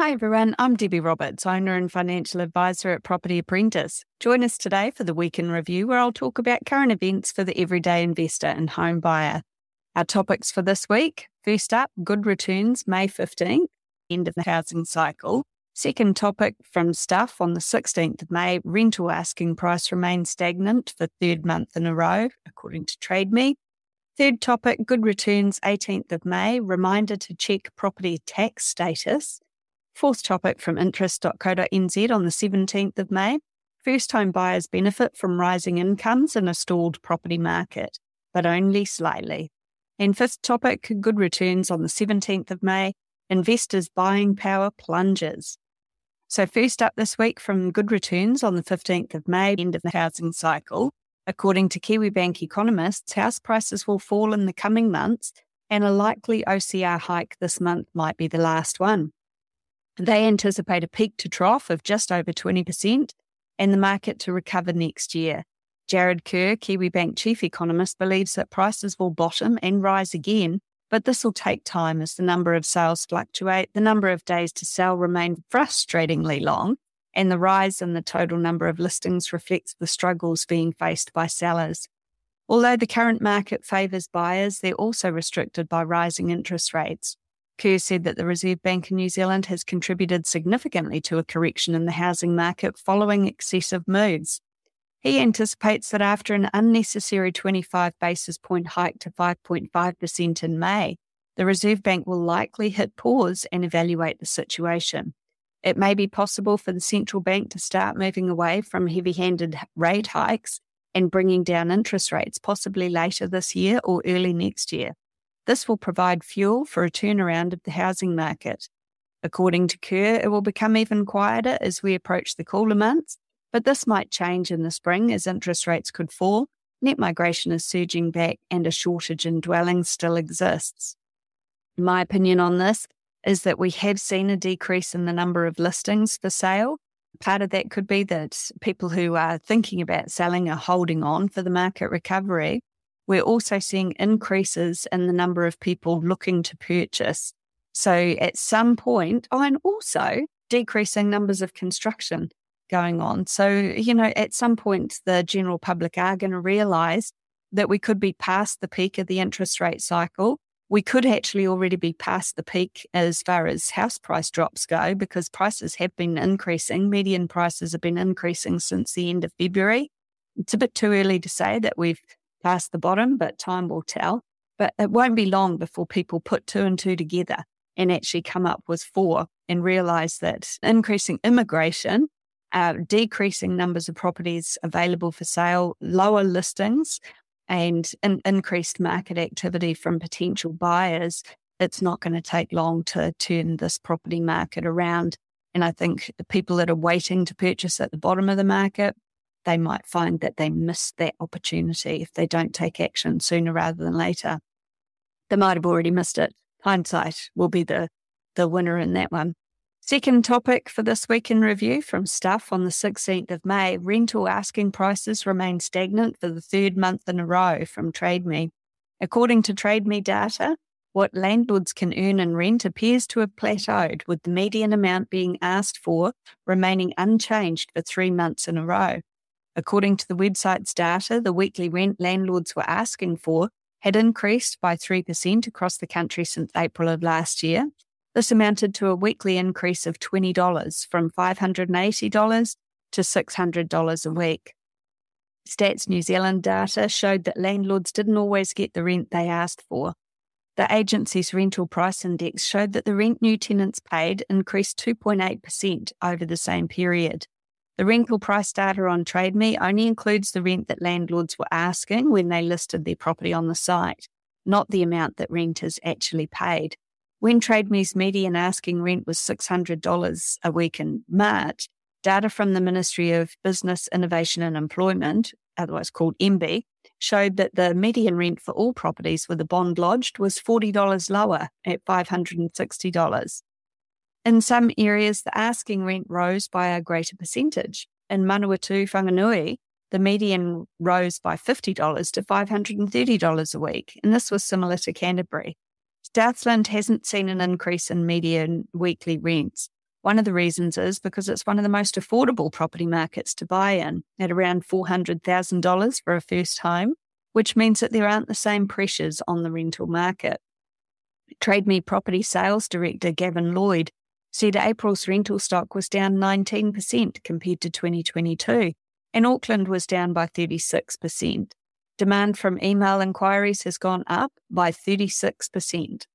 Hi, everyone. I'm Debbie Roberts, owner and financial advisor at Property Apprentice. Join us today for the Week in Review, where I'll talk about current events for the everyday investor and home buyer. Our topics for this week first up, good returns, May 15th, end of the housing cycle. Second topic from Stuff on the 16th of May, rental asking price remains stagnant for third month in a row, according to TradeMe. Third topic, good returns, 18th of May, reminder to check property tax status. Fourth topic from interest.co.nz on the 17th of May. First home buyers benefit from rising incomes in a stalled property market, but only slightly. And fifth topic, good returns on the 17th of May. Investors' buying power plunges. So, first up this week from good returns on the 15th of May, end of the housing cycle. According to Kiwibank economists, house prices will fall in the coming months, and a likely OCR hike this month might be the last one. They anticipate a peak to trough of just over 20% and the market to recover next year. Jarrod Kerr, Kiwibank chief economist, believes that prices will bottom and rise again, but this will take time as the number of sales fluctuate, the number of days to sell remain frustratingly long, and the rise in the total number of listings reflects the struggles being faced by sellers. Although the current market favours buyers, they're also restricted by rising interest rates. Kerr said that the Reserve Bank of New Zealand has contributed significantly to a correction in the housing market following excessive moves. He anticipates that after an unnecessary 25 basis point hike to 5.5% in May, the Reserve Bank will likely hit pause and evaluate the situation. It may be possible for the central bank to start moving away from heavy handed rate hikes and bringing down interest rates, possibly later this year or early next year. This will provide fuel for a turnaround of the housing market. According to Kerr, it will become even quieter as we approach the cooler months, but this might change in the spring as interest rates could fall, net migration is surging back, and a shortage in dwellings still exists. My opinion on this is that we have seen a decrease in the number of listings for sale. Part of that could be that people who are thinking about selling are holding on for the market recovery. We're also seeing increases in the number of people looking to purchase. So at some point, oh, and also decreasing numbers of construction going on. So, you know, at some point, the general public are going to realize that we could be past the peak of the interest rate cycle. We could actually already be past the peak as far as house price drops go because prices have been increasing. Median prices have been increasing since the end of February. It's a bit too early to say that we've past the bottom, but time will tell. But it won't be long before people put two and two together and actually come up with four and realize that increasing immigration, uh, decreasing numbers of properties available for sale, lower listings, and an increased market activity from potential buyers, it's not going to take long to turn this property market around. And I think the people that are waiting to purchase at the bottom of the market they might find that they miss that opportunity if they don't take action sooner rather than later. They might have already missed it. Hindsight will be the, the winner in that one. Second topic for this week in review from Stuff on the 16th of May rental asking prices remain stagnant for the third month in a row from TradeMe. According to TradeMe data, what landlords can earn in rent appears to have plateaued, with the median amount being asked for remaining unchanged for three months in a row. According to the website's data, the weekly rent landlords were asking for had increased by 3% across the country since April of last year. This amounted to a weekly increase of $20 from $580 to $600 a week. Stats New Zealand data showed that landlords didn't always get the rent they asked for. The agency's rental price index showed that the rent new tenants paid increased 2.8% over the same period. The rental price data on TradeMe only includes the rent that landlords were asking when they listed their property on the site, not the amount that renters actually paid. When TradeMe's median asking rent was $600 a week in March, data from the Ministry of Business, Innovation and Employment, otherwise called MBIE, showed that the median rent for all properties with a bond lodged was $40 lower at $560. In some areas, the asking rent rose by a greater percentage. In Manawatu, Whanganui, the median rose by $50 to $530 a week, and this was similar to Canterbury. Southland hasn't seen an increase in median weekly rents. One of the reasons is because it's one of the most affordable property markets to buy in at around $400,000 for a first home, which means that there aren't the same pressures on the rental market. Trade Me Property Sales Director Gavin Lloyd said April's rental stock was down 19% compared to 2022, and Auckland was down by 36%. Demand from email inquiries has gone up by 36%.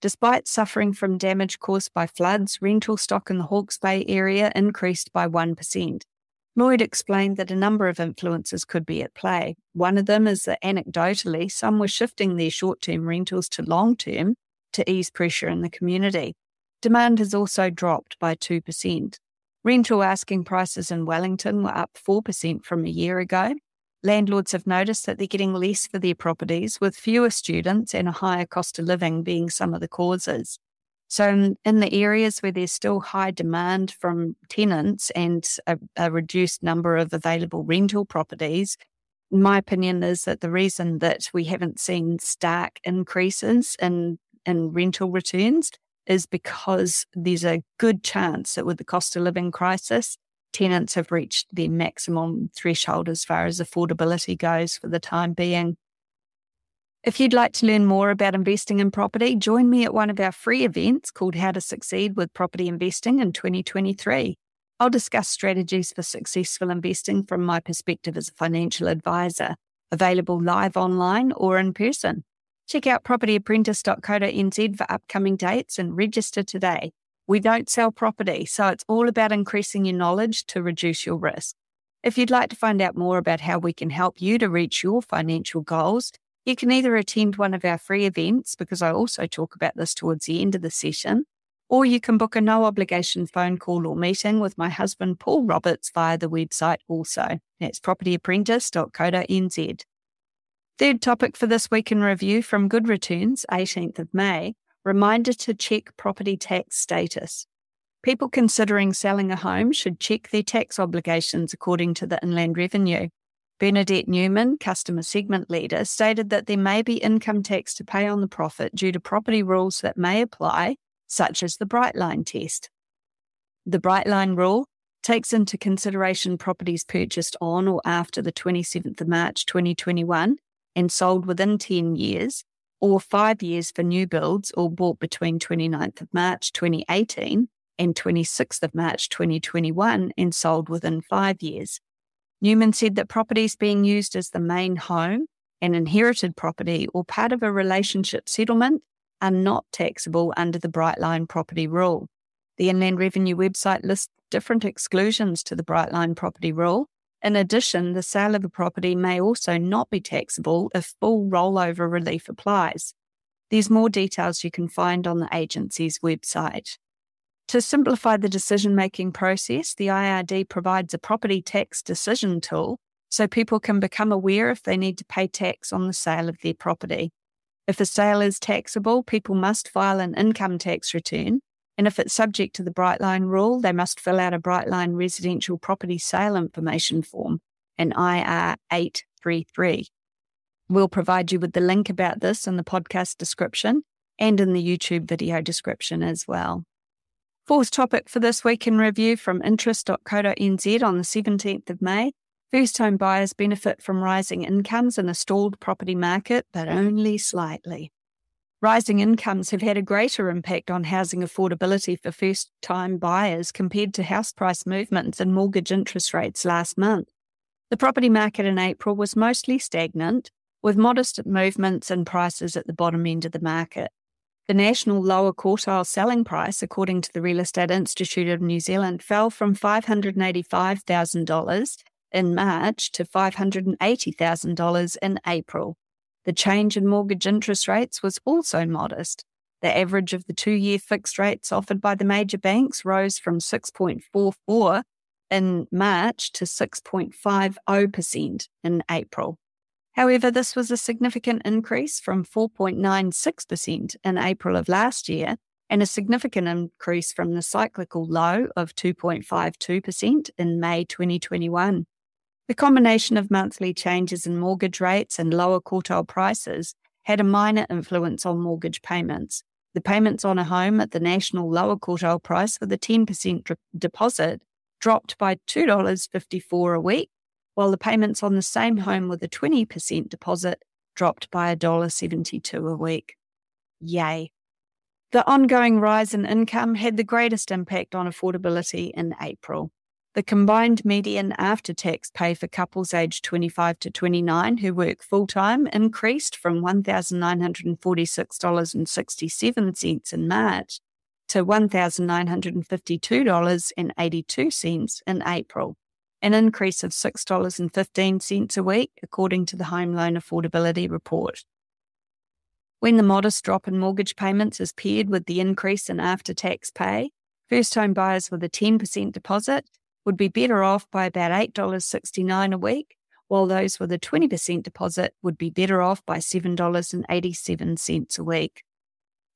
Despite suffering from damage caused by floods, rental stock in the Hawke's Bay area increased by 1%. Lloyd explained that a number of influences could be at play. One of them is that anecdotally, some were shifting their short term rentals to long term to ease pressure in the community. Demand has also dropped by 2%. Rental asking prices in Wellington were up 4% from a year ago, landlords have noticed that they're getting less for their properties, with fewer students and a higher cost of living being some of the causes. So, in, in the areas where there's still high demand from tenants and a, a reduced number of available rental properties, my opinion is that the reason that we haven't seen stark increases in, in rental returns is because there's a good chance that with the cost of living crisis, tenants have reached their maximum threshold as far as affordability goes for the time being. If you'd like to learn more about investing in property, join me at one of our free events called How to Succeed with Property Investing in 2023. I'll discuss strategies for successful investing from my perspective as a financial advisor, available live online or in person. Check out propertyapprentice.co.nz for upcoming dates and register today. We don't sell property, so it's all about increasing your knowledge to reduce your risk. If you'd like to find out more about how we can help you to reach your financial goals, you can either attend one of our free events, because I also talk about this towards the end of the session, or you can book a no obligation phone call or meeting with my husband, Paul Roberts, via the website also. That's propertyapprentice.co.nz. Third topic for this week in review from Good Returns, 18th of May. Reminder to check property tax status. People considering selling a home should check their tax obligations according to the Inland Revenue. Bernadette Newman, customer segment leader, stated that there may be income tax to pay on the profit due to property rules that may apply, such as the Brightline test. The Brightline rule takes into consideration properties purchased on or after the 27th of March 2021 and sold within 10 years, or five years for new builds or bought between 29th of March 2018 and 26th of March 2021 and sold within five years. Newman said that properties being used as the main home, an inherited property, or part of a relationship settlement are not taxable under the Brightline property rule. The Inland Revenue website lists different exclusions to the Brightline property rule, in addition, the sale of a property may also not be taxable if full rollover relief applies. There's more details you can find on the agency's website. To simplify the decision making process, the IRD provides a property tax decision tool so people can become aware if they need to pay tax on the sale of their property. If a sale is taxable, people must file an income tax return and if it's subject to the Brightline rule, they must fill out a Brightline residential property sale information form, an IR 833. We'll provide you with the link about this in the podcast description and in the YouTube video description as well. Fourth topic for this week in review from interest.co.nz on the 17th of May. First home buyers benefit from rising incomes in a stalled property market, but only slightly. Rising incomes have had a greater impact on housing affordability for first time buyers compared to house price movements and mortgage interest rates last month. The property market in April was mostly stagnant, with modest movements in prices at the bottom end of the market. The national lower quartile selling price, according to the Real Estate Institute of New Zealand, fell from $585,000 in March to $580,000 in April. The change in mortgage interest rates was also modest. The average of the two year fixed rates offered by the major banks rose from 6.44 in March to 6.50% in April. However, this was a significant increase from 4.96% in April of last year and a significant increase from the cyclical low of 2.52% in May 2021. The combination of monthly changes in mortgage rates and lower quartile prices had a minor influence on mortgage payments. The payments on a home at the national lower quartile price with a 10% deposit dropped by $2.54 a week, while the payments on the same home with a 20% deposit dropped by $1.72 a week. Yay. The ongoing rise in income had the greatest impact on affordability in April. The combined median after tax pay for couples aged 25 to 29 who work full time increased from $1,946.67 in March to $1,952.82 in April, an increase of $6.15 a week, according to the Home Loan Affordability Report. When the modest drop in mortgage payments is paired with the increase in after tax pay, first home buyers with a 10% deposit would be better off by about $8.69 a week, while those with a 20% deposit would be better off by $7.87 a week.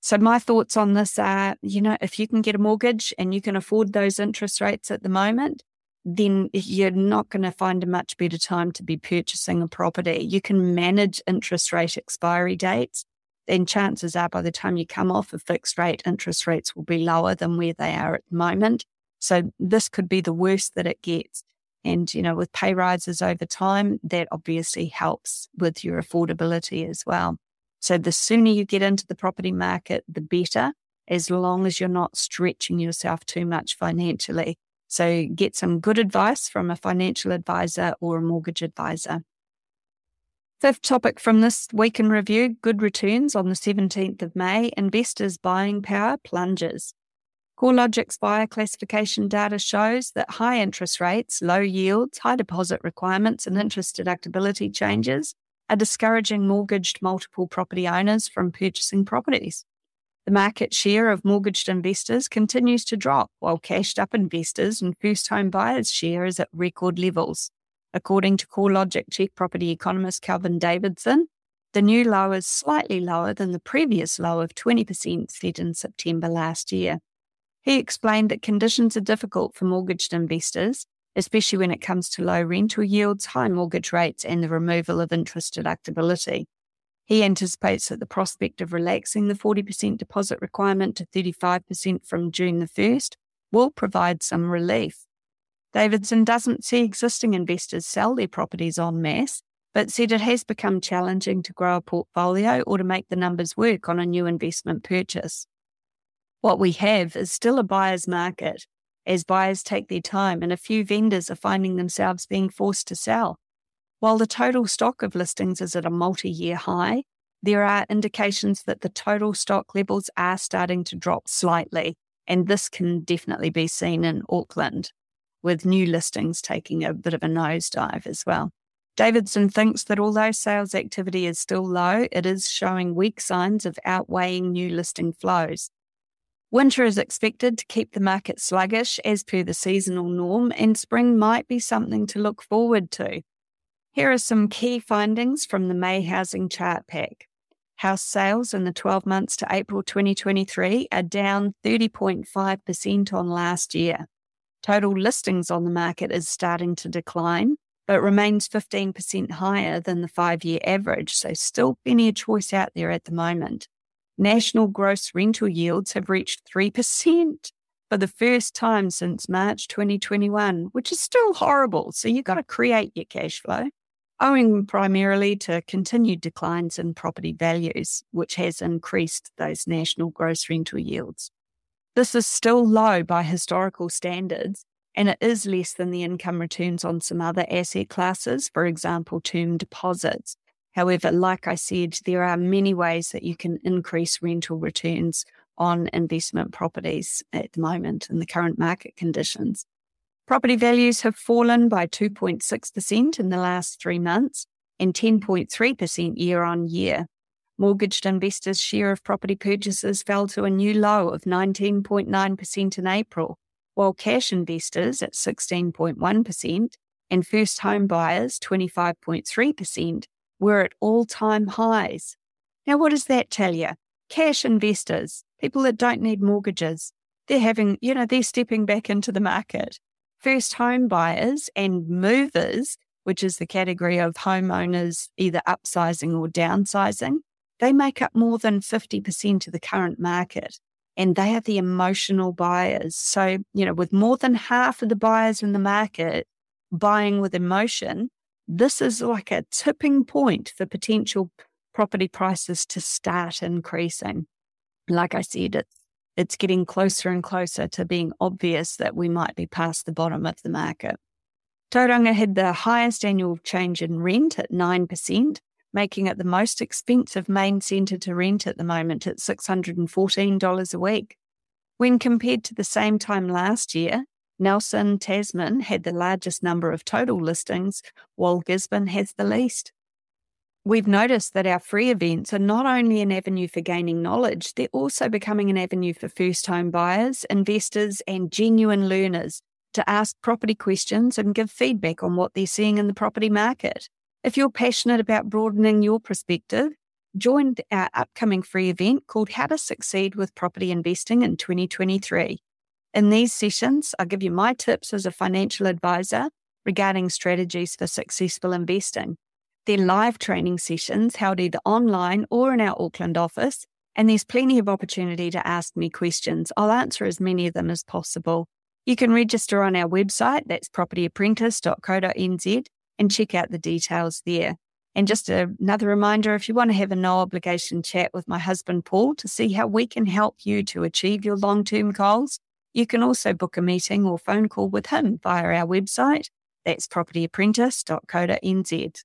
So, my thoughts on this are you know, if you can get a mortgage and you can afford those interest rates at the moment, then you're not going to find a much better time to be purchasing a property. You can manage interest rate expiry dates. Then chances are by the time you come off a fixed rate, interest rates will be lower than where they are at the moment. So this could be the worst that it gets. And, you know, with pay rises over time, that obviously helps with your affordability as well. So the sooner you get into the property market, the better, as long as you're not stretching yourself too much financially. So get some good advice from a financial advisor or a mortgage advisor. Fifth topic from this week in review good returns on the 17th of May. Investors' buying power plunges. CoreLogic's buyer classification data shows that high interest rates, low yields, high deposit requirements, and interest deductibility changes are discouraging mortgaged multiple property owners from purchasing properties. The market share of mortgaged investors continues to drop, while cashed up investors and first home buyers' share is at record levels. According to CoreLogic chief property economist Kelvin Davidson, the new low is slightly lower than the previous low of 20% set in September last year. He explained that conditions are difficult for mortgaged investors, especially when it comes to low rental yields, high mortgage rates, and the removal of interest deductibility. He anticipates that the prospect of relaxing the 40% deposit requirement to 35% from June the 1st will provide some relief. Davidson doesn't see existing investors sell their properties en masse, but said it has become challenging to grow a portfolio or to make the numbers work on a new investment purchase. What we have is still a buyer's market as buyers take their time and a few vendors are finding themselves being forced to sell. While the total stock of listings is at a multi year high, there are indications that the total stock levels are starting to drop slightly, and this can definitely be seen in Auckland, with new listings taking a bit of a nosedive as well. Davidson thinks that although sales activity is still low, it is showing weak signs of outweighing new listing flows. Winter is expected to keep the market sluggish as per the seasonal norm, and spring might be something to look forward to. Here are some key findings from the May Housing Chart Pack. House sales in the 12 months to April 2023 are down 30.5% on last year. Total listings on the market is starting to decline, but remains 15% higher than the five year average, so still plenty of choice out there at the moment national gross rental yields have reached 3% for the first time since March 2021, which is still horrible. So you've got to create your cash flow, owing primarily to continued declines in property values, which has increased those national gross rental yields. This is still low by historical standards, and it is less than the income returns on some other asset classes, for example, term deposits. However, like I said, there are many ways that you can increase rental returns on investment properties at the moment in the current market conditions. Property values have fallen by 2.6% in the last three months and 10.3% year on year. Mortgaged investors' share of property purchases fell to a new low of 19.9% in April, while cash investors at 16.1% and first home buyers 25.3% were at all time highs. Now, what does that tell you? Cash investors, people that don't need mortgages, they're having, you know, they're stepping back into the market. First home buyers and movers, which is the category of homeowners either upsizing or downsizing, they make up more than 50% of the current market and they are the emotional buyers. So, you know, with more than half of the buyers in the market buying with emotion, this is like a tipping point for potential property prices to start increasing. Like I said, it's, it's getting closer and closer to being obvious that we might be past the bottom of the market. Tauranga had the highest annual change in rent at 9%, making it the most expensive main centre to rent at the moment at $614 a week. When compared to the same time last year, Nelson Tasman had the largest number of total listings, while Gisborne has the least. We've noticed that our free events are not only an avenue for gaining knowledge, they're also becoming an avenue for first home buyers, investors, and genuine learners to ask property questions and give feedback on what they're seeing in the property market. If you're passionate about broadening your perspective, join our upcoming free event called How to Succeed with Property Investing in 2023. In these sessions, I'll give you my tips as a financial advisor regarding strategies for successful investing. They're live training sessions held either online or in our Auckland office, and there's plenty of opportunity to ask me questions. I'll answer as many of them as possible. You can register on our website, that's propertyapprentice.co.nz, and check out the details there. And just another reminder if you want to have a no obligation chat with my husband, Paul, to see how we can help you to achieve your long term goals, you can also book a meeting or phone call with him via our website. That's propertyapprentice.co.nz.